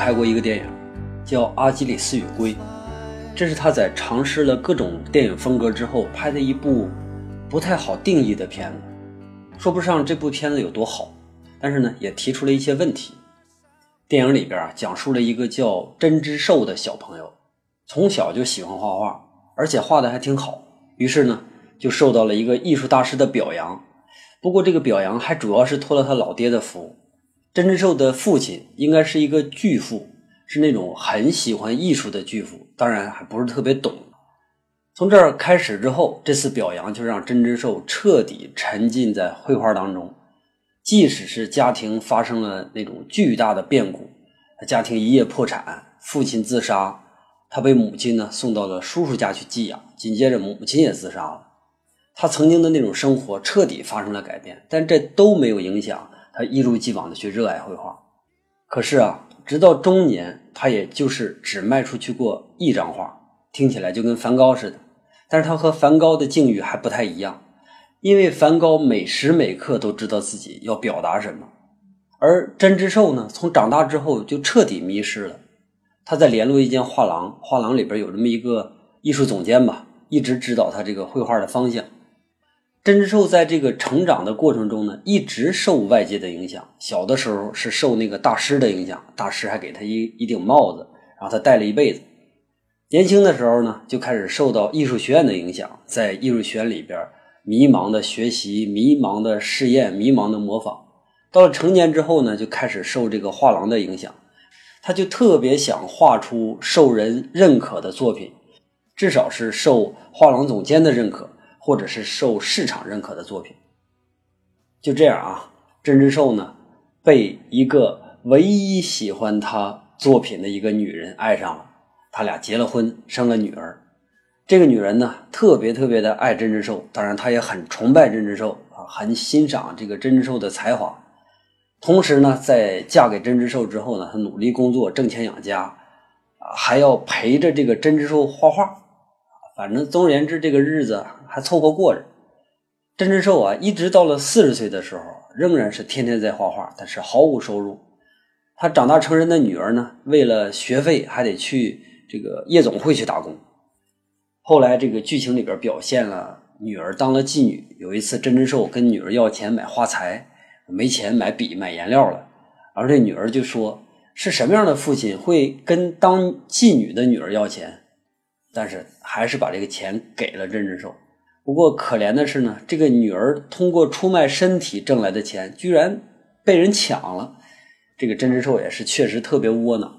拍过一个电影，叫《阿基里斯与龟》，这是他在尝试了各种电影风格之后拍的一部不太好定义的片子。说不上这部片子有多好，但是呢，也提出了一些问题。电影里边啊，讲述了一个叫针织寿的小朋友，从小就喜欢画画，而且画的还挺好，于是呢，就受到了一个艺术大师的表扬。不过这个表扬还主要是托了他老爹的福。针织寿的父亲应该是一个巨富，是那种很喜欢艺术的巨富，当然还不是特别懂。从这儿开始之后，这次表扬就让针织寿彻底沉浸在绘画当中。即使是家庭发生了那种巨大的变故，家庭一夜破产，父亲自杀，他被母亲呢送到了叔叔家去寄养，紧接着母亲也自杀了。他曾经的那种生活彻底发生了改变，但这都没有影响他一如既往的去热爱绘画。可是啊，直到中年，他也就是只卖出去过一张画，听起来就跟梵高似的。但是他和梵高的境遇还不太一样，因为梵高每时每刻都知道自己要表达什么，而真之寿呢，从长大之后就彻底迷失了。他在联络一间画廊，画廊里边有这么一个艺术总监吧，一直指导他这个绘画的方向。针织寿在这个成长的过程中呢，一直受外界的影响。小的时候是受那个大师的影响，大师还给他一一顶帽子，然后他戴了一辈子。年轻的时候呢，就开始受到艺术学院的影响，在艺术学院里边迷茫的学习、迷茫的试验、迷茫的模仿。到了成年之后呢，就开始受这个画廊的影响，他就特别想画出受人认可的作品，至少是受画廊总监的认可。或者是受市场认可的作品，就这样啊，针织寿呢被一个唯一喜欢他作品的一个女人爱上了，他俩结了婚，生了女儿。这个女人呢特别特别的爱针织寿，当然她也很崇拜针织寿啊，很欣赏这个针织寿的才华。同时呢，在嫁给针织寿之后呢，她努力工作挣钱养家啊，还要陪着这个针织寿画画。反正总而言之，这个日子还凑合过着。针织寿啊，一直到了四十岁的时候，仍然是天天在画画，但是毫无收入。他长大成人的女儿呢，为了学费还得去这个夜总会去打工。后来这个剧情里边表现了女儿当了妓女。有一次，针织寿跟女儿要钱买画材，没钱买笔买颜料了，而这女儿就说：“是什么样的父亲会跟当妓女的女儿要钱？”但是还是把这个钱给了针织寿。不过可怜的是呢，这个女儿通过出卖身体挣来的钱，居然被人抢了。这个针织兽也是确实特别窝囊。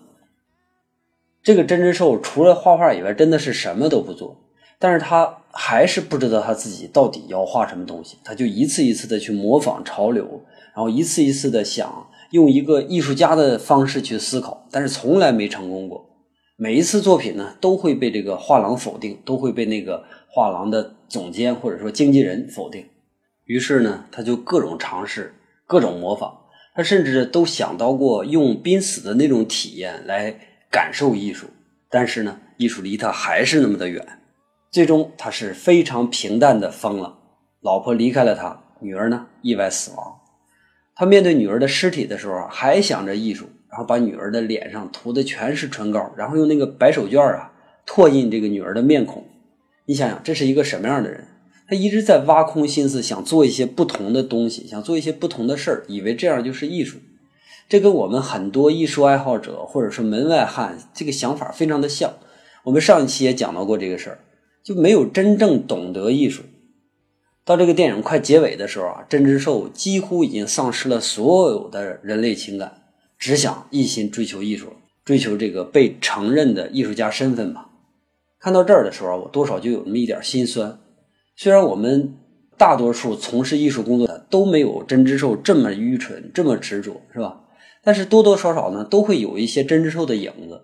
这个针织兽除了画画以外，真的是什么都不做。但是他还是不知道他自己到底要画什么东西，他就一次一次的去模仿潮流，然后一次一次的想用一个艺术家的方式去思考，但是从来没成功过。每一次作品呢，都会被这个画廊否定，都会被那个画廊的总监或者说经纪人否定。于是呢，他就各种尝试，各种模仿。他甚至都想到过用濒死的那种体验来感受艺术，但是呢，艺术离他还是那么的远。最终，他是非常平淡的疯了。老婆离开了他，女儿呢意外死亡。他面对女儿的尸体的时候，还想着艺术。然后把女儿的脸上涂的全是唇膏，然后用那个白手绢啊拓印这个女儿的面孔。你想想，这是一个什么样的人？他一直在挖空心思想做一些不同的东西，想做一些不同的事儿，以为这样就是艺术。这跟我们很多艺术爱好者或者是门外汉这个想法非常的像。我们上一期也讲到过这个事儿，就没有真正懂得艺术。到这个电影快结尾的时候啊，针织寿几乎已经丧失了所有的人类情感。只想一心追求艺术，追求这个被承认的艺术家身份吧。看到这儿的时候，我多少就有那么一点心酸。虽然我们大多数从事艺术工作的都没有针织寿这么愚蠢、这么执着，是吧？但是多多少少呢，都会有一些针织寿的影子。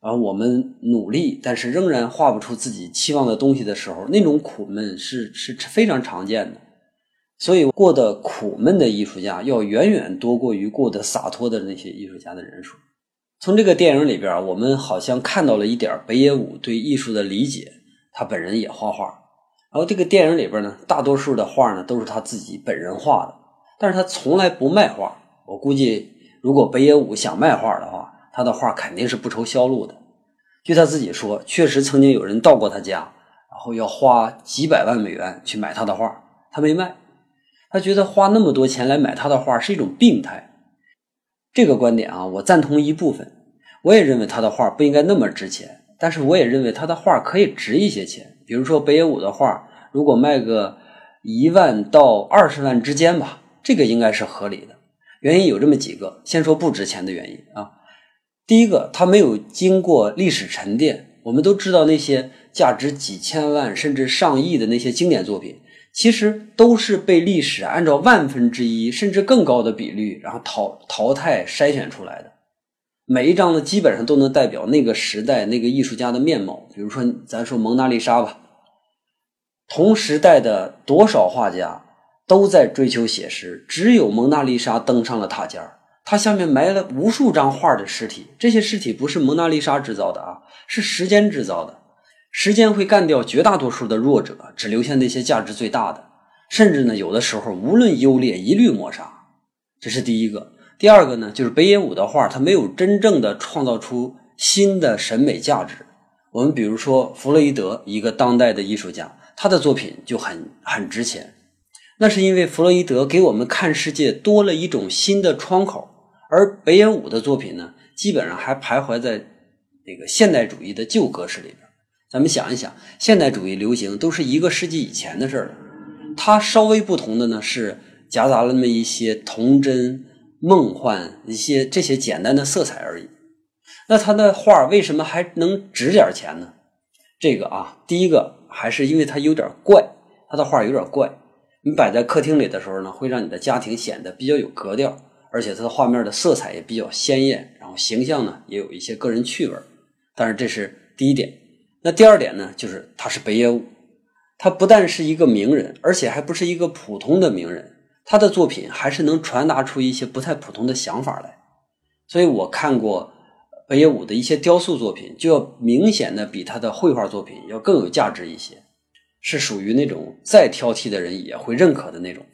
而我们努力，但是仍然画不出自己期望的东西的时候，那种苦闷是是非常常见的。所以过得苦闷的艺术家要远远多过于过得洒脱的那些艺术家的人数。从这个电影里边，我们好像看到了一点北野武对艺术的理解。他本人也画画，然后这个电影里边呢，大多数的画呢都是他自己本人画的，但是他从来不卖画。我估计，如果北野武想卖画的话，他的画肯定是不愁销路的。据他自己说，确实曾经有人到过他家，然后要花几百万美元去买他的画，他没卖。他觉得花那么多钱来买他的画是一种病态。这个观点啊，我赞同一部分。我也认为他的画不应该那么值钱，但是我也认为他的画可以值一些钱。比如说北野武的画，如果卖个一万到二十万之间吧，这个应该是合理的。原因有这么几个，先说不值钱的原因啊。第一个，他没有经过历史沉淀。我们都知道那些价值几千万甚至上亿的那些经典作品。其实都是被历史按照万分之一甚至更高的比率，然后淘淘汰筛选出来的。每一张呢，基本上都能代表那个时代那个艺术家的面貌。比如说，咱说蒙娜丽莎吧，同时代的多少画家都在追求写实，只有蒙娜丽莎登上了塔尖儿。它下面埋了无数张画的尸体，这些尸体不是蒙娜丽莎制造的啊，是时间制造的。时间会干掉绝大多数的弱者，只留下那些价值最大的。甚至呢，有的时候无论优劣，一律抹杀。这是第一个。第二个呢，就是北野武的画，他没有真正的创造出新的审美价值。我们比如说弗洛伊德，一个当代的艺术家，他的作品就很很值钱。那是因为弗洛伊德给我们看世界多了一种新的窗口，而北野武的作品呢，基本上还徘徊在那个现代主义的旧格式里边。咱们想一想，现代主义流行都是一个世纪以前的事儿了。它稍微不同的呢，是夹杂了那么一些童真、梦幻一些这些简单的色彩而已。那他的画为什么还能值点钱呢？这个啊，第一个还是因为它有点怪，他的画有点怪。你摆在客厅里的时候呢，会让你的家庭显得比较有格调，而且它的画面的色彩也比较鲜艳，然后形象呢也有一些个人趣味。但是这是第一点。那第二点呢，就是他是北野武，他不但是一个名人，而且还不是一个普通的名人，他的作品还是能传达出一些不太普通的想法来。所以我看过北野武的一些雕塑作品，就要明显的比他的绘画作品要更有价值一些，是属于那种再挑剔的人也会认可的那种。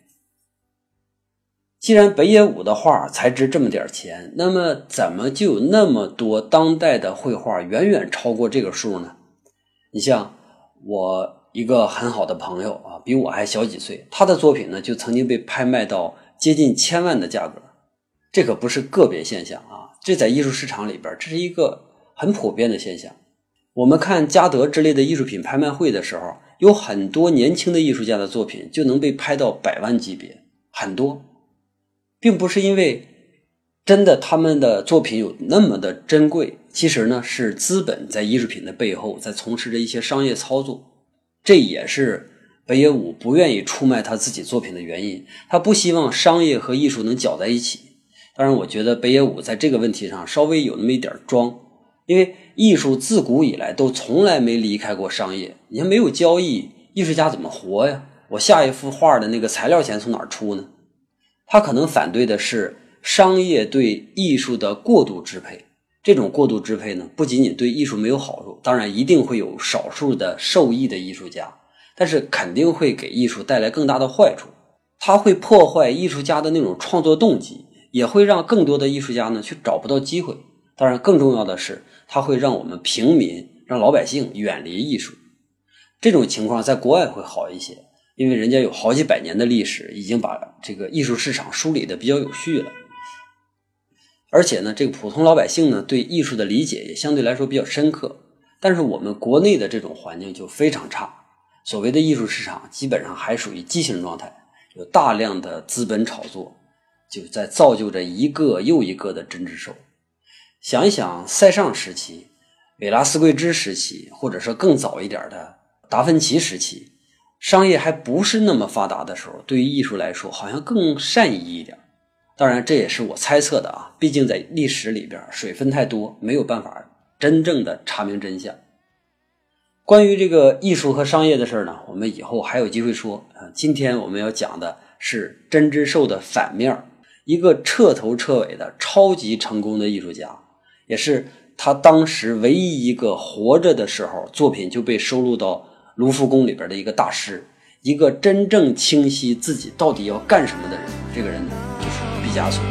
既然北野武的画才值这么点钱，那么怎么就有那么多当代的绘画远远超过这个数呢？你像我一个很好的朋友啊，比我还小几岁，他的作品呢就曾经被拍卖到接近千万的价格，这可不是个别现象啊，这在艺术市场里边这是一个很普遍的现象。我们看嘉德之类的艺术品拍卖会的时候，有很多年轻的艺术家的作品就能被拍到百万级别，很多，并不是因为。真的，他们的作品有那么的珍贵？其实呢，是资本在艺术品的背后在从事着一些商业操作。这也是北野武不愿意出卖他自己作品的原因。他不希望商业和艺术能搅在一起。当然，我觉得北野武在这个问题上稍微有那么一点装，因为艺术自古以来都从来没离开过商业。你看，没有交易，艺术家怎么活呀？我下一幅画的那个材料钱从哪儿出呢？他可能反对的是。商业对艺术的过度支配，这种过度支配呢，不仅仅对艺术没有好处，当然一定会有少数的受益的艺术家，但是肯定会给艺术带来更大的坏处。它会破坏艺术家的那种创作动机，也会让更多的艺术家呢去找不到机会。当然，更重要的是，它会让我们平民、让老百姓远离艺术。这种情况在国外会好一些，因为人家有好几百年的历史，已经把这个艺术市场梳理的比较有序了。而且呢，这个普通老百姓呢，对艺术的理解也相对来说比较深刻。但是我们国内的这种环境就非常差，所谓的艺术市场基本上还属于畸形状态，有大量的资本炒作，就在造就着一个又一个的真之兽。想一想，塞尚时期、维拉斯贵兹时期，或者说更早一点的达芬奇时期，商业还不是那么发达的时候，对于艺术来说，好像更善意一点。当然，这也是我猜测的啊。毕竟在历史里边，水分太多，没有办法真正的查明真相。关于这个艺术和商业的事呢，我们以后还有机会说。啊，今天我们要讲的是针织兽的反面，一个彻头彻尾的超级成功的艺术家，也是他当时唯一一个活着的时候作品就被收录到卢浮宫里边的一个大师，一个真正清晰自己到底要干什么的人。这个人就是毕加索。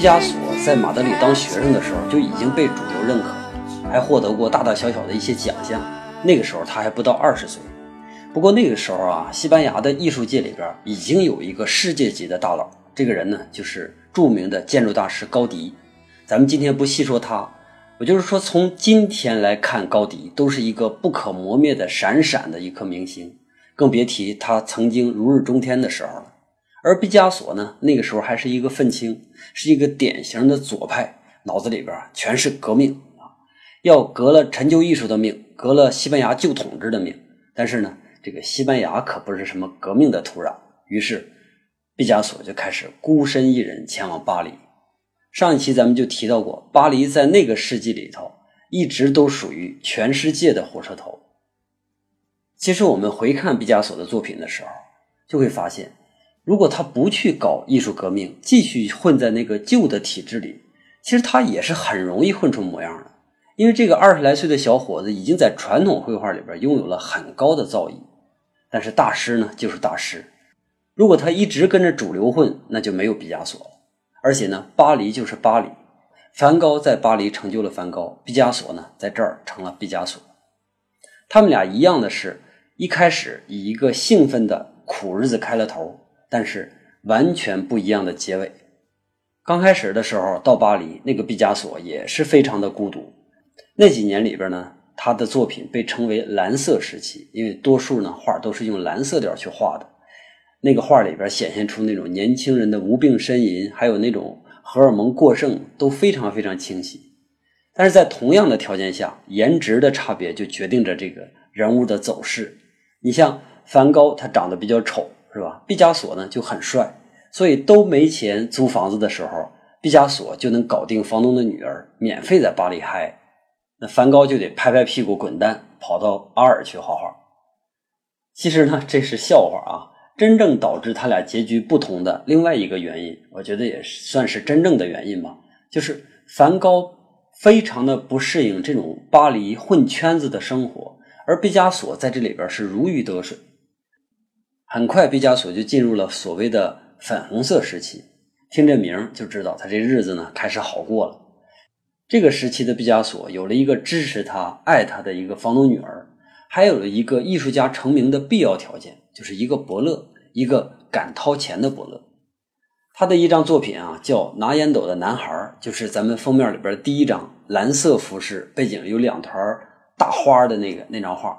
毕加索在马德里当学生的时候就已经被主流认可，还获得过大大小小的一些奖项。那个时候他还不到二十岁。不过那个时候啊，西班牙的艺术界里边已经有一个世界级的大佬，这个人呢就是著名的建筑大师高迪。咱们今天不细说他，我就是说从今天来看，高迪都是一个不可磨灭的闪闪的一颗明星，更别提他曾经如日中天的时候了。而毕加索呢，那个时候还是一个愤青，是一个典型的左派，脑子里边全是革命啊，要革了陈旧艺术的命，革了西班牙旧统治的命。但是呢，这个西班牙可不是什么革命的土壤，于是毕加索就开始孤身一人前往巴黎。上一期咱们就提到过，巴黎在那个世纪里头一直都属于全世界的火车头。其实我们回看毕加索的作品的时候，就会发现。如果他不去搞艺术革命，继续混在那个旧的体制里，其实他也是很容易混出模样的。因为这个二十来岁的小伙子已经在传统绘画里边拥有了很高的造诣，但是大师呢就是大师。如果他一直跟着主流混，那就没有毕加索了。而且呢，巴黎就是巴黎，梵高在巴黎成就了梵高，毕加索呢在这儿成了毕加索。他们俩一样的是，一开始以一个兴奋的苦日子开了头。但是完全不一样的结尾。刚开始的时候到巴黎，那个毕加索也是非常的孤独。那几年里边呢，他的作品被称为蓝色时期，因为多数呢画都是用蓝色调去画的。那个画里边显现出那种年轻人的无病呻吟，还有那种荷尔蒙过剩，都非常非常清晰。但是在同样的条件下，颜值的差别就决定着这个人物的走势。你像梵高，他长得比较丑。是吧？毕加索呢就很帅，所以都没钱租房子的时候，毕加索就能搞定房东的女儿，免费在巴黎嗨。那梵高就得拍拍屁股滚蛋，跑到阿尔去画画。其实呢，这是笑话啊！真正导致他俩结局不同的另外一个原因，我觉得也算是真正的原因吧，就是梵高非常的不适应这种巴黎混圈子的生活，而毕加索在这里边是如鱼得水。很快，毕加索就进入了所谓的粉红色时期。听这名就知道，他这日子呢开始好过了。这个时期的毕加索有了一个支持他、爱他的一个房东女儿，还有了一个艺术家成名的必要条件，就是一个伯乐，一个敢掏钱的伯乐。他的一张作品啊，叫《拿烟斗的男孩》，就是咱们封面里边第一张蓝色服饰，背景有两团大花的那个那张画，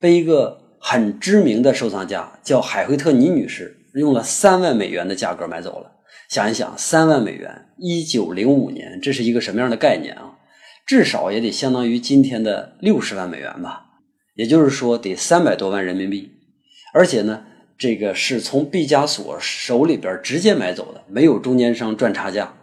被一个。很知名的收藏家叫海惠特尼女士，用了三万美元的价格买走了。想一想，三万美元，一九零五年，这是一个什么样的概念啊？至少也得相当于今天的六十万美元吧，也就是说得三百多万人民币。而且呢，这个是从毕加索手里边直接买走的，没有中间商赚差价。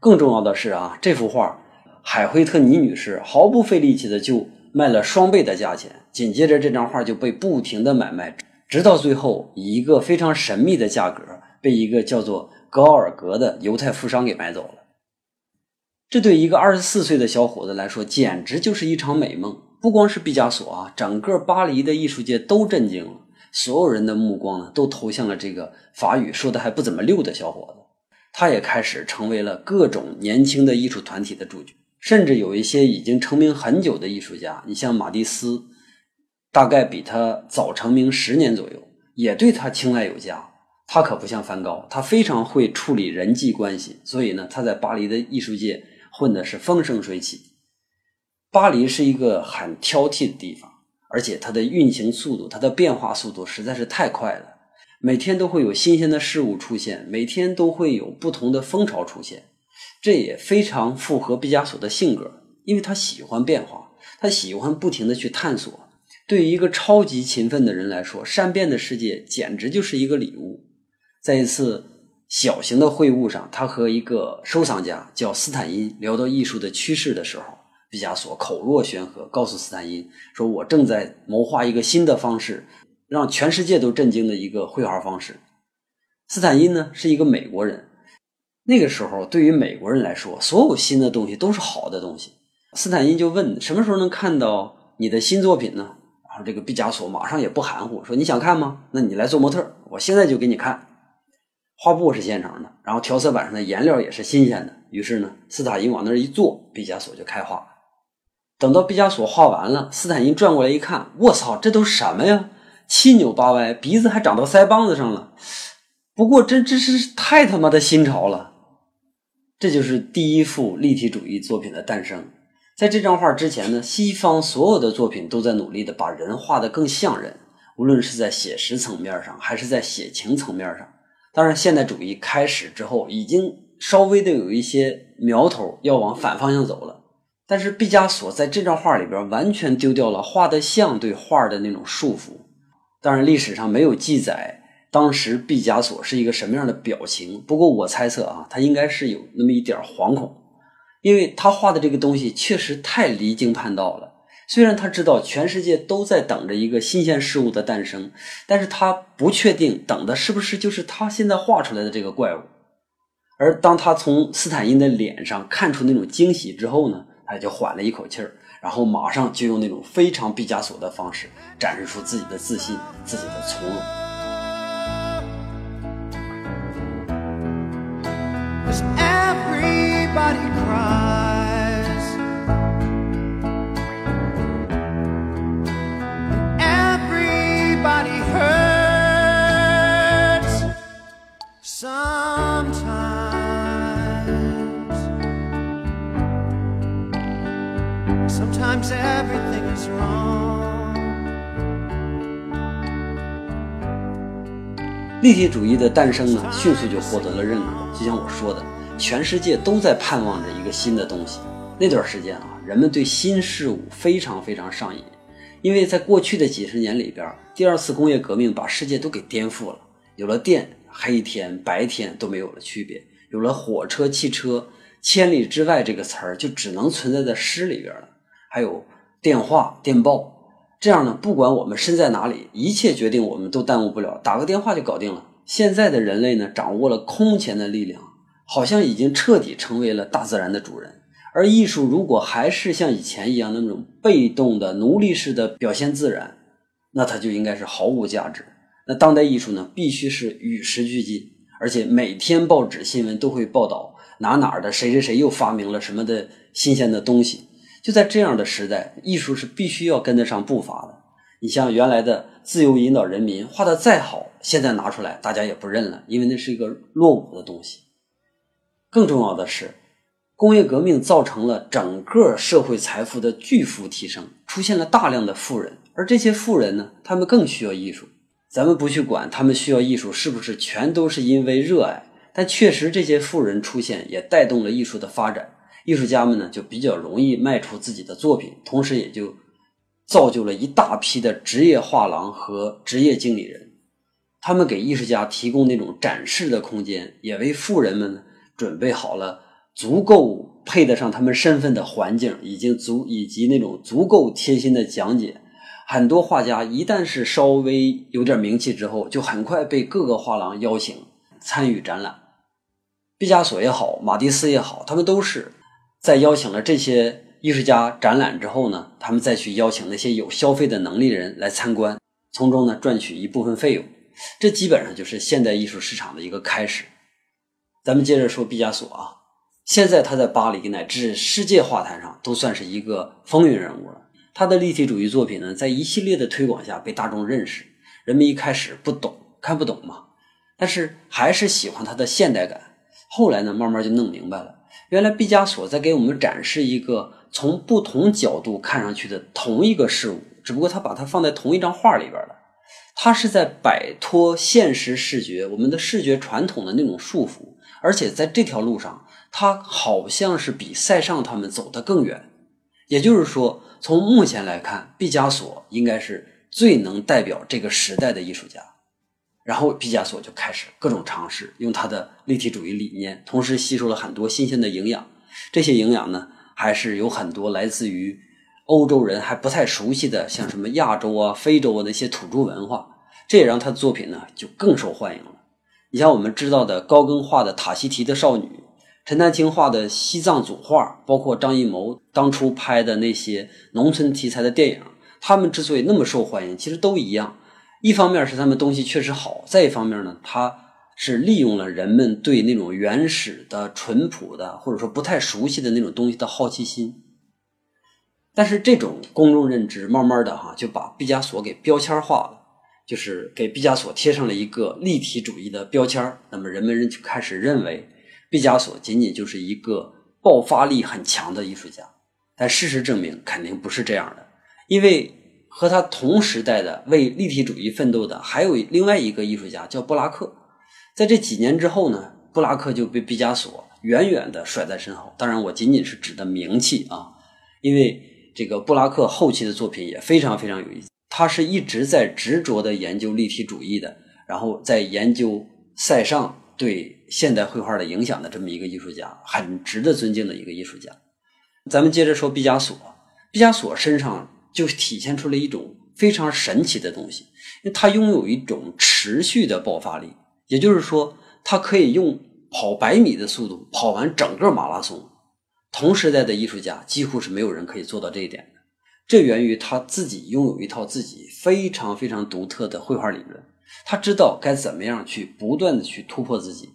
更重要的是啊，这幅画，海惠特尼女士毫不费力气的就卖了双倍的价钱。紧接着，这张画就被不停的买卖，直到最后以一个非常神秘的价格被一个叫做高尔格的犹太富商给买走了。这对一个二十四岁的小伙子来说，简直就是一场美梦。不光是毕加索啊，整个巴黎的艺术界都震惊了，所有人的目光呢都投向了这个法语说的还不怎么溜的小伙子。他也开始成为了各种年轻的艺术团体的主角，甚至有一些已经成名很久的艺术家，你像马蒂斯。大概比他早成名十年左右，也对他青睐有加。他可不像梵高，他非常会处理人际关系，所以呢，他在巴黎的艺术界混的是风生水起。巴黎是一个很挑剔的地方，而且它的运行速度、它的变化速度实在是太快了。每天都会有新鲜的事物出现，每天都会有不同的风潮出现。这也非常符合毕加索的性格，因为他喜欢变化，他喜欢不停的去探索。对于一个超级勤奋的人来说，善变的世界简直就是一个礼物。在一次小型的会晤上，他和一个收藏家叫斯坦因聊到艺术的趋势的时候，毕加索口若悬河，告诉斯坦因说：“我正在谋划一个新的方式，让全世界都震惊的一个绘画方式。”斯坦因呢是一个美国人。那个时候，对于美国人来说，所有新的东西都是好的东西。斯坦因就问：“什么时候能看到你的新作品呢？”然后这个毕加索马上也不含糊，说：“你想看吗？那你来做模特，我现在就给你看。画布是现成的，然后调色板上的颜料也是新鲜的。”于是呢，斯坦因往那儿一坐，毕加索就开画。等到毕加索画完了，斯坦因转过来一看：“我操，这都什么呀？七扭八歪，鼻子还长到腮帮子上了。不过真真是太他妈的新潮了。”这就是第一幅立体主义作品的诞生。在这张画之前呢，西方所有的作品都在努力的把人画得更像人，无论是在写实层面上，还是在写情层面上。当然，现代主义开始之后，已经稍微的有一些苗头要往反方向走了。但是毕加索在这张画里边完全丢掉了画的像对画的那种束缚。当然，历史上没有记载。当时毕加索是一个什么样的表情？不过我猜测啊，他应该是有那么一点惶恐，因为他画的这个东西确实太离经叛道了。虽然他知道全世界都在等着一个新鲜事物的诞生，但是他不确定等的是不是就是他现在画出来的这个怪物。而当他从斯坦因的脸上看出那种惊喜之后呢，他就缓了一口气儿，然后马上就用那种非常毕加索的方式展示出自己的自信、自己的从容。Everybody cries. Everybody hurts sometimes. Sometimes everything is wrong. 立体主义的诞生呢，迅速就获得了认可。就像我说的，全世界都在盼望着一个新的东西。那段时间啊，人们对新事物非常非常上瘾，因为在过去的几十年里边，第二次工业革命把世界都给颠覆了。有了电，黑天白天都没有了区别；有了火车、汽车，千里之外这个词儿就只能存在在诗里边了。还有电话、电报，这样呢，不管我们身在哪里，一切决定我们都耽误不了，打个电话就搞定了。现在的人类呢，掌握了空前的力量，好像已经彻底成为了大自然的主人。而艺术如果还是像以前一样那种被动的奴隶式的表现自然，那它就应该是毫无价值。那当代艺术呢，必须是与时俱进，而且每天报纸新闻都会报道哪哪儿的谁谁谁又发明了什么的新鲜的东西。就在这样的时代，艺术是必须要跟得上步伐的。你像原来的自由引导人民画的再好，现在拿出来大家也不认了，因为那是一个落伍的东西。更重要的是，工业革命造成了整个社会财富的巨幅提升，出现了大量的富人，而这些富人呢，他们更需要艺术。咱们不去管他们需要艺术是不是全都是因为热爱，但确实这些富人出现也带动了艺术的发展，艺术家们呢就比较容易卖出自己的作品，同时也就。造就了一大批的职业画廊和职业经理人，他们给艺术家提供那种展示的空间，也为富人们准备好了足够配得上他们身份的环境，已经足以及那种足够贴心的讲解。很多画家一旦是稍微有点名气之后，就很快被各个画廊邀请参与展览。毕加索也好，马蒂斯也好，他们都是在邀请了这些。艺术家展览之后呢，他们再去邀请那些有消费的能力的人来参观，从中呢赚取一部分费用。这基本上就是现代艺术市场的一个开始。咱们接着说毕加索啊，现在他在巴黎乃至世界画坛上都算是一个风云人物了。他的立体主义作品呢，在一系列的推广下被大众认识。人们一开始不懂，看不懂嘛，但是还是喜欢他的现代感。后来呢，慢慢就弄明白了，原来毕加索在给我们展示一个。从不同角度看上去的同一个事物，只不过他把它放在同一张画里边了。他是在摆脱现实视觉、我们的视觉传统的那种束缚，而且在这条路上，他好像是比塞尚他们走得更远。也就是说，从目前来看，毕加索应该是最能代表这个时代的艺术家。然后，毕加索就开始各种尝试，用他的立体主义理念，同时吸收了很多新鲜的营养。这些营养呢，还是有很多来自于欧洲人还不太熟悉的，像什么亚洲啊、非洲啊那些土著文化。这也让他的作品呢就更受欢迎了。你像我们知道的高更画的《塔希提的少女》，陈丹青画的西藏组画，包括张艺谋当初拍的那些农村题材的电影，他们之所以那么受欢迎，其实都一样。一方面是他们东西确实好，再一方面呢，他是利用了人们对那种原始的、淳朴的，或者说不太熟悉的那种东西的好奇心。但是这种公众认知，慢慢的哈就把毕加索给标签化了。就是给毕加索贴上了一个立体主义的标签那么人们就开始认为毕加索仅仅就是一个爆发力很强的艺术家，但事实证明肯定不是这样的，因为和他同时代的为立体主义奋斗的还有另外一个艺术家叫布拉克，在这几年之后呢，布拉克就被毕加索远远的甩在身后。当然，我仅仅是指的名气啊，因为这个布拉克后期的作品也非常非常有意思。他是一直在执着的研究立体主义的，然后在研究塞尚对现代绘画的影响的这么一个艺术家，很值得尊敬的一个艺术家。咱们接着说毕加索，毕加索身上就体现出了一种非常神奇的东西，因为他拥有一种持续的爆发力，也就是说，他可以用跑百米的速度跑完整个马拉松。同时代的艺术家几乎是没有人可以做到这一点的。这源于他自己拥有一套自己非常非常独特的绘画理论，他知道该怎么样去不断的去突破自己。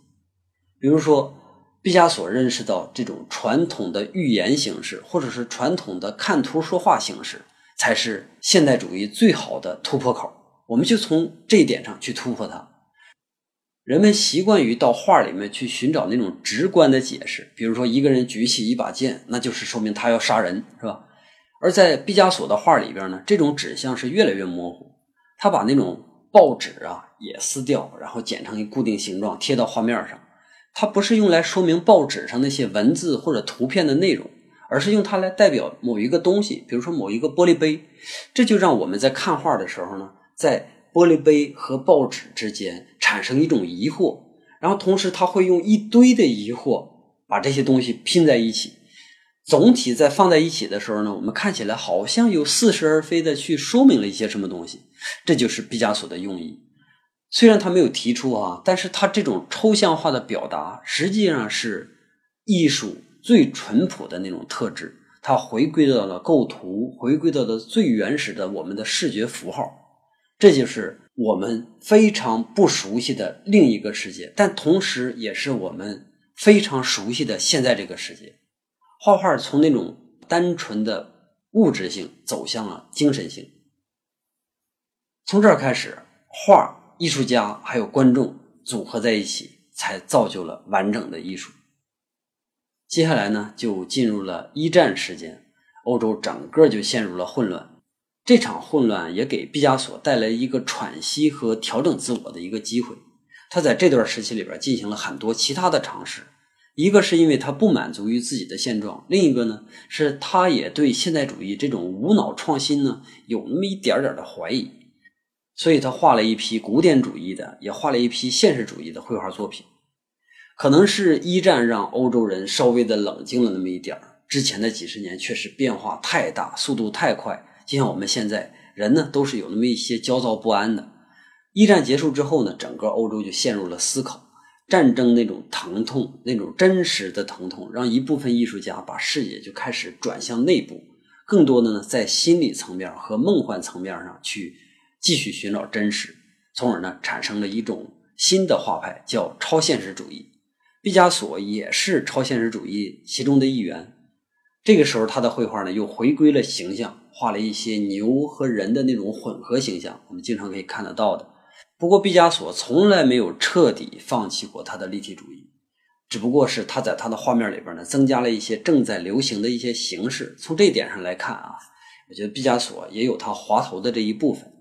比如说，毕加索认识到这种传统的寓言形式，或者是传统的看图说话形式，才是现代主义最好的突破口。我们就从这一点上去突破它。人们习惯于到画里面去寻找那种直观的解释，比如说一个人举起一把剑，那就是说明他要杀人，是吧？而在毕加索的画里边呢，这种指向是越来越模糊。他把那种报纸啊也撕掉，然后剪成一固定形状贴到画面上。它不是用来说明报纸上那些文字或者图片的内容，而是用它来代表某一个东西，比如说某一个玻璃杯。这就让我们在看画的时候呢，在玻璃杯和报纸之间产生一种疑惑，然后同时他会用一堆的疑惑把这些东西拼在一起。总体在放在一起的时候呢，我们看起来好像有似是而非的去说明了一些什么东西，这就是毕加索的用意。虽然他没有提出啊，但是他这种抽象化的表达实际上是艺术最淳朴的那种特质。它回归到了构图，回归到了最原始的我们的视觉符号，这就是我们非常不熟悉的另一个世界，但同时也是我们非常熟悉的现在这个世界。画画从那种单纯的物质性走向了精神性，从这儿开始，画、艺术家还有观众组合在一起，才造就了完整的艺术。接下来呢，就进入了一战时间，欧洲整个就陷入了混乱。这场混乱也给毕加索带来一个喘息和调整自我的一个机会。他在这段时期里边进行了很多其他的尝试。一个是因为他不满足于自己的现状，另一个呢是他也对现代主义这种无脑创新呢有那么一点点的怀疑，所以他画了一批古典主义的，也画了一批现实主义的绘画作品。可能是一战让欧洲人稍微的冷静了那么一点儿，之前的几十年确实变化太大，速度太快，就像我们现在人呢都是有那么一些焦躁不安的。一战结束之后呢，整个欧洲就陷入了思考。战争那种疼痛，那种真实的疼痛，让一部分艺术家把视野就开始转向内部，更多的呢，在心理层面和梦幻层面上去继续寻找真实，从而呢，产生了一种新的画派，叫超现实主义。毕加索也是超现实主义其中的一员。这个时候，他的绘画呢，又回归了形象，画了一些牛和人的那种混合形象，我们经常可以看得到的。不过，毕加索从来没有彻底放弃过他的立体主义，只不过是他在他的画面里边呢，增加了一些正在流行的一些形式。从这一点上来看啊，我觉得毕加索也有他滑头的这一部分。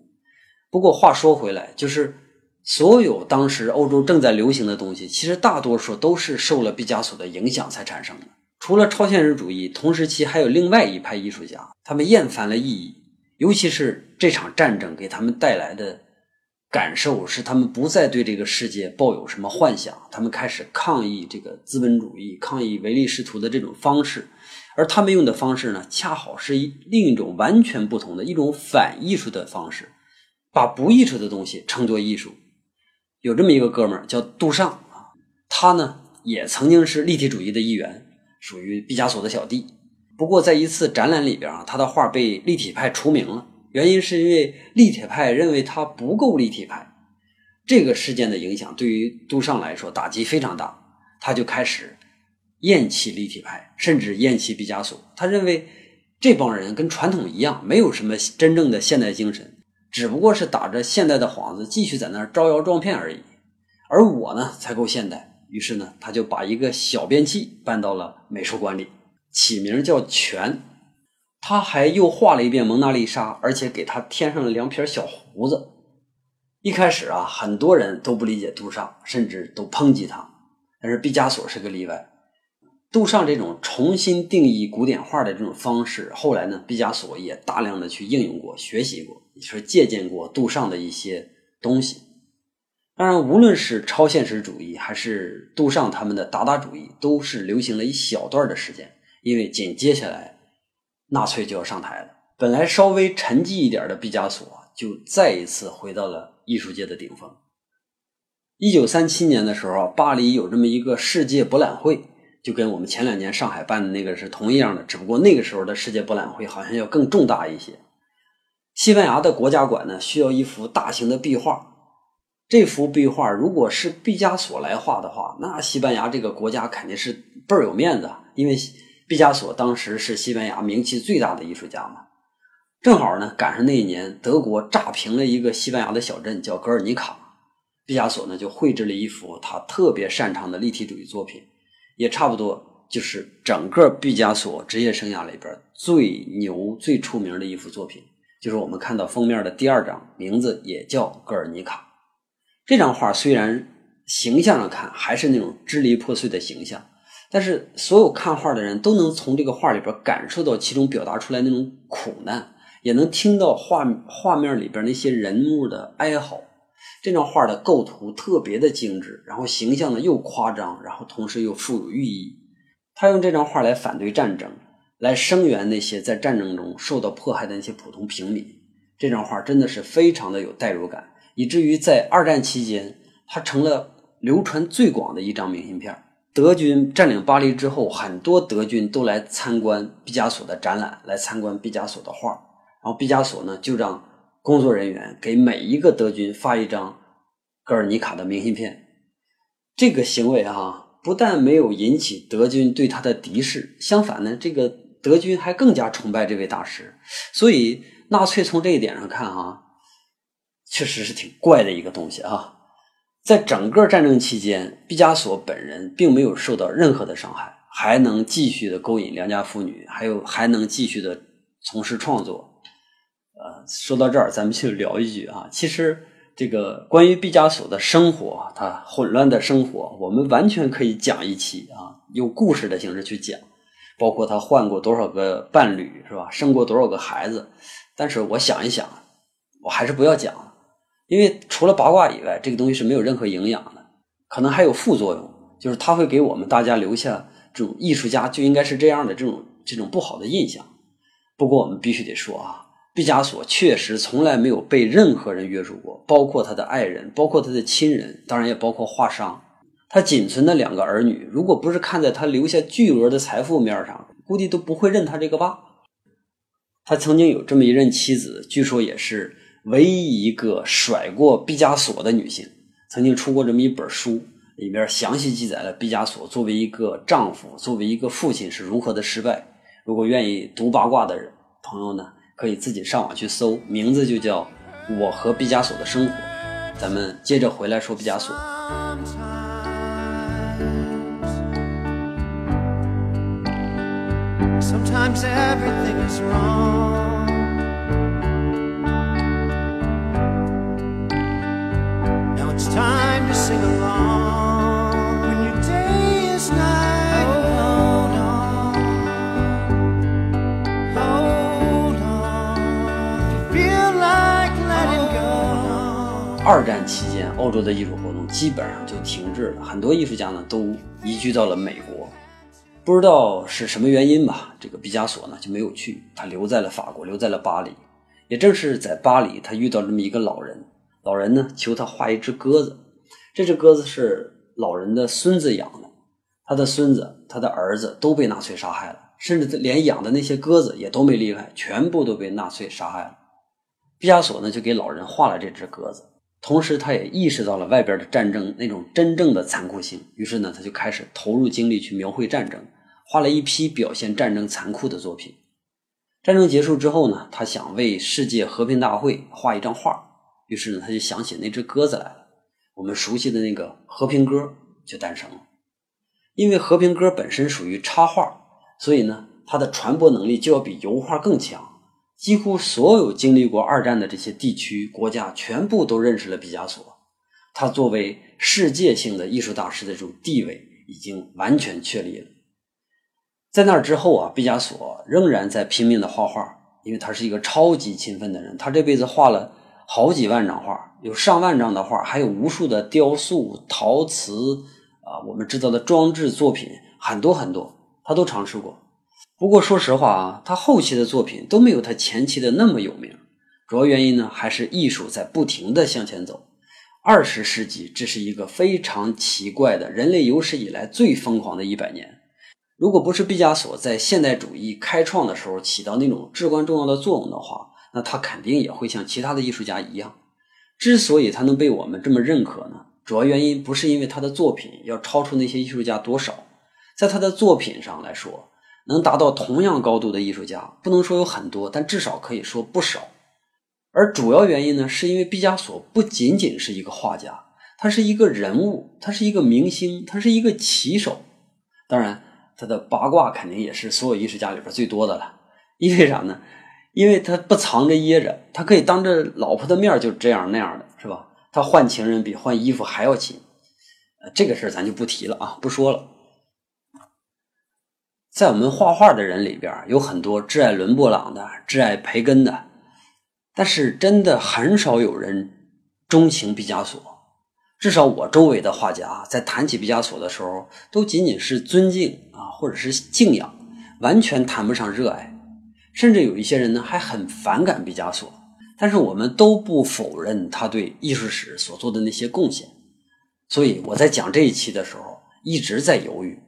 不过话说回来，就是所有当时欧洲正在流行的东西，其实大多数都是受了毕加索的影响才产生的。除了超现实主义，同时期还有另外一派艺术家，他们厌烦了意义，尤其是这场战争给他们带来的感受，是他们不再对这个世界抱有什么幻想，他们开始抗议这个资本主义，抗议唯利是图的这种方式。而他们用的方式呢，恰好是一另一种完全不同的一种反艺术的方式，把不艺术的东西称作艺术。有这么一个哥们儿叫杜尚啊，他呢也曾经是立体主义的一员，属于毕加索的小弟。不过在一次展览里边啊，他的画被立体派除名了，原因是因为立体派认为他不够立体派。这个事件的影响对于杜尚来说打击非常大，他就开始。厌弃立体派，甚至厌弃毕加索。他认为这帮人跟传统一样，没有什么真正的现代精神，只不过是打着现代的幌子，继续在那儿招摇撞骗而已。而我呢，才够现代。于是呢，他就把一个小便器搬到了美术馆里，起名叫泉。他还又画了一遍蒙娜丽莎，而且给他添上了两撇小胡子。一开始啊，很多人都不理解杜尚，甚至都抨击他。但是毕加索是个例外。杜尚这种重新定义古典画的这种方式，后来呢，毕加索也大量的去应用过、学习过，也是借鉴过杜尚的一些东西。当然，无论是超现实主义还是杜尚他们的达达主义，都是流行了一小段的时间，因为紧接下来纳粹就要上台了。本来稍微沉寂一点的毕加索，就再一次回到了艺术界的顶峰。一九三七年的时候，巴黎有这么一个世界博览会。就跟我们前两年上海办的那个是同一样的，只不过那个时候的世界博览会好像要更重大一些。西班牙的国家馆呢需要一幅大型的壁画，这幅壁画如果是毕加索来画的话，那西班牙这个国家肯定是倍儿有面子，因为毕加索当时是西班牙名气最大的艺术家嘛。正好呢赶上那一年德国炸平了一个西班牙的小镇叫格尔尼卡，毕加索呢就绘制了一幅他特别擅长的立体主义作品。也差不多，就是整个毕加索职业生涯里边最牛、最出名的一幅作品，就是我们看到封面的第二张，名字也叫《格尔尼卡》。这张画虽然形象上看还是那种支离破碎的形象，但是所有看画的人都能从这个画里边感受到其中表达出来那种苦难，也能听到画画面里边那些人物的哀嚎。这张画的构图特别的精致，然后形象呢又夸张，然后同时又富有寓意。他用这张画来反对战争，来声援那些在战争中受到迫害的那些普通平民。这张画真的是非常的有代入感，以至于在二战期间，它成了流传最广的一张明信片。德军占领巴黎之后，很多德军都来参观毕加索的展览，来参观毕加索的画。然后毕加索呢就让。工作人员给每一个德军发一张格尔尼卡的明信片，这个行为哈，不但没有引起德军对他的敌视，相反呢，这个德军还更加崇拜这位大师。所以纳粹从这一点上看啊，确实是挺怪的一个东西啊。在整个战争期间，毕加索本人并没有受到任何的伤害，还能继续的勾引良家妇女，还有还能继续的从事创作。呃，说到这儿，咱们就聊一句啊。其实这个关于毕加索的生活，他混乱的生活，我们完全可以讲一期啊，用故事的形式去讲，包括他换过多少个伴侣，是吧？生过多少个孩子。但是我想一想，我还是不要讲了，因为除了八卦以外，这个东西是没有任何营养的，可能还有副作用，就是他会给我们大家留下这种艺术家就应该是这样的这种这种不好的印象。不过我们必须得说啊。毕加索确实从来没有被任何人约束过，包括他的爱人，包括他的亲人，当然也包括画商。他仅存的两个儿女，如果不是看在他留下巨额的财富面上，估计都不会认他这个爸。他曾经有这么一任妻子，据说也是唯一一个甩过毕加索的女性。曾经出过这么一本书，里面详细记载了毕加索作为一个丈夫，作为一个父亲是如何的失败。如果愿意读八卦的人朋友呢？可以自己上网去搜，名字就叫《我和毕加索的生活》。咱们接着回来说毕加索。sometimes everything is wrong。now it's time to sing along。when your day is night。no no。to feel like letting go。二战期间，欧洲的艺术活动基本上就停滞了，很多艺术家呢，都移居到了美国，不知道是什么原因吧。这个毕加索呢就没有去，他留在了法国，留在了巴黎。也正是在巴黎，他遇到这么一个老人，老人呢求他画一只鸽子，这只鸽子是老人的孙子养的，他的孙子、他的儿子都被纳粹杀害了，甚至连养的那些鸽子也都没例外，全部都被纳粹杀害了。毕加索呢就给老人画了这只鸽子。同时，他也意识到了外边的战争那种真正的残酷性，于是呢，他就开始投入精力去描绘战争，画了一批表现战争残酷的作品。战争结束之后呢，他想为世界和平大会画一张画，于是呢，他就想起那只鸽子来了。我们熟悉的那个《和平鸽》就诞生了。因为《和平鸽》本身属于插画，所以呢，它的传播能力就要比油画更强。几乎所有经历过二战的这些地区国家，全部都认识了毕加索。他作为世界性的艺术大师的这种地位已经完全确立了。在那之后啊，毕加索仍然在拼命的画画，因为他是一个超级勤奋的人。他这辈子画了好几万张画，有上万张的画，还有无数的雕塑、陶瓷啊，我们知道的装置作品很多很多，他都尝试过。不过说实话啊，他后期的作品都没有他前期的那么有名。主要原因呢，还是艺术在不停的向前走。二十世纪，这是一个非常奇怪的人类有史以来最疯狂的一百年。如果不是毕加索在现代主义开创的时候起到那种至关重要的作用的话，那他肯定也会像其他的艺术家一样。之所以他能被我们这么认可呢，主要原因不是因为他的作品要超出那些艺术家多少，在他的作品上来说。能达到同样高度的艺术家，不能说有很多，但至少可以说不少。而主要原因呢，是因为毕加索不仅仅是一个画家，他是一个人物，他是一个明星，他是一个棋手。当然，他的八卦肯定也是所有艺术家里边最多的了。因为啥呢？因为他不藏着掖着，他可以当着老婆的面就这样那样的，是吧？他换情人比换衣服还要勤。呃，这个事儿咱就不提了啊，不说了。在我们画画的人里边，有很多挚爱伦勃朗的，挚爱培根的，但是真的很少有人钟情毕加索。至少我周围的画家在谈起毕加索的时候，都仅仅是尊敬啊，或者是敬仰，完全谈不上热爱。甚至有一些人呢，还很反感毕加索。但是我们都不否认他对艺术史所做的那些贡献。所以我在讲这一期的时候，一直在犹豫。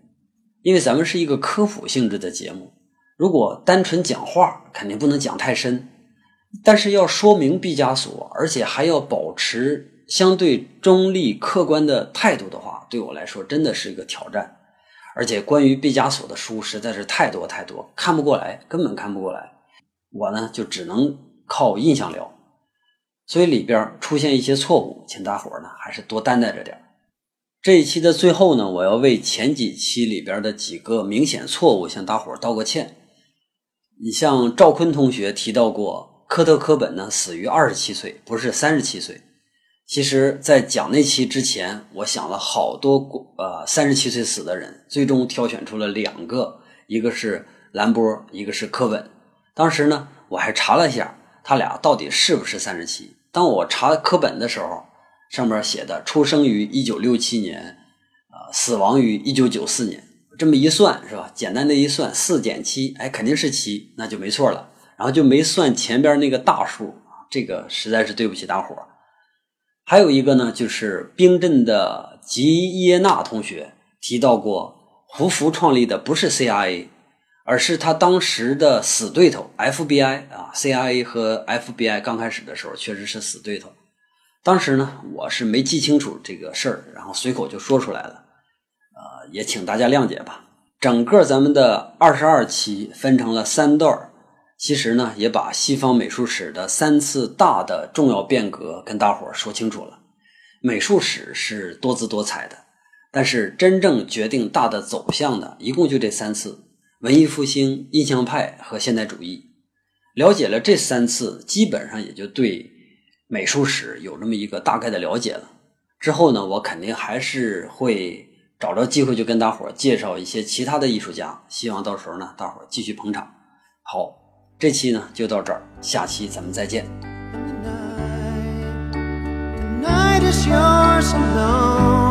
因为咱们是一个科普性质的节目，如果单纯讲话，肯定不能讲太深。但是要说明毕加索，而且还要保持相对中立客观的态度的话，对我来说真的是一个挑战。而且关于毕加索的书实在是太多太多，看不过来，根本看不过来。我呢就只能靠印象聊，所以里边出现一些错误，请大伙呢还是多担待着点。这一期的最后呢，我要为前几期里边的几个明显错误向大伙道个歉。你像赵坤同学提到过，科特·科本呢死于二十七岁，不是三十七岁。其实，在讲那期之前，我想了好多呃三十七岁死的人，最终挑选出了两个，一个是兰波，一个是科本。当时呢，我还查了一下，他俩到底是不是三十七。当我查科本的时候。上面写的出生于一九六七年，啊，死亡于一九九四年。这么一算，是吧？简单的一算，四减七，哎，肯定是七，那就没错了。然后就没算前边那个大数，这个实在是对不起大伙儿。还有一个呢，就是冰镇的吉耶纳同学提到过，胡佛创立的不是 CIA，而是他当时的死对头 FBI 啊，CIA 和 FBI 刚开始的时候确实是死对头。当时呢，我是没记清楚这个事儿，然后随口就说出来了，呃，也请大家谅解吧。整个咱们的二十二期分成了三段儿，其实呢，也把西方美术史的三次大的重要变革跟大伙儿说清楚了。美术史是多姿多彩的，但是真正决定大的走向的，一共就这三次：文艺复兴、印象派和现代主义。了解了这三次，基本上也就对。美术史有这么一个大概的了解了，之后呢，我肯定还是会找着机会就跟大伙儿介绍一些其他的艺术家，希望到时候呢，大伙儿继续捧场。好，这期呢就到这儿，下期咱们再见。Tonight, it is yours alone.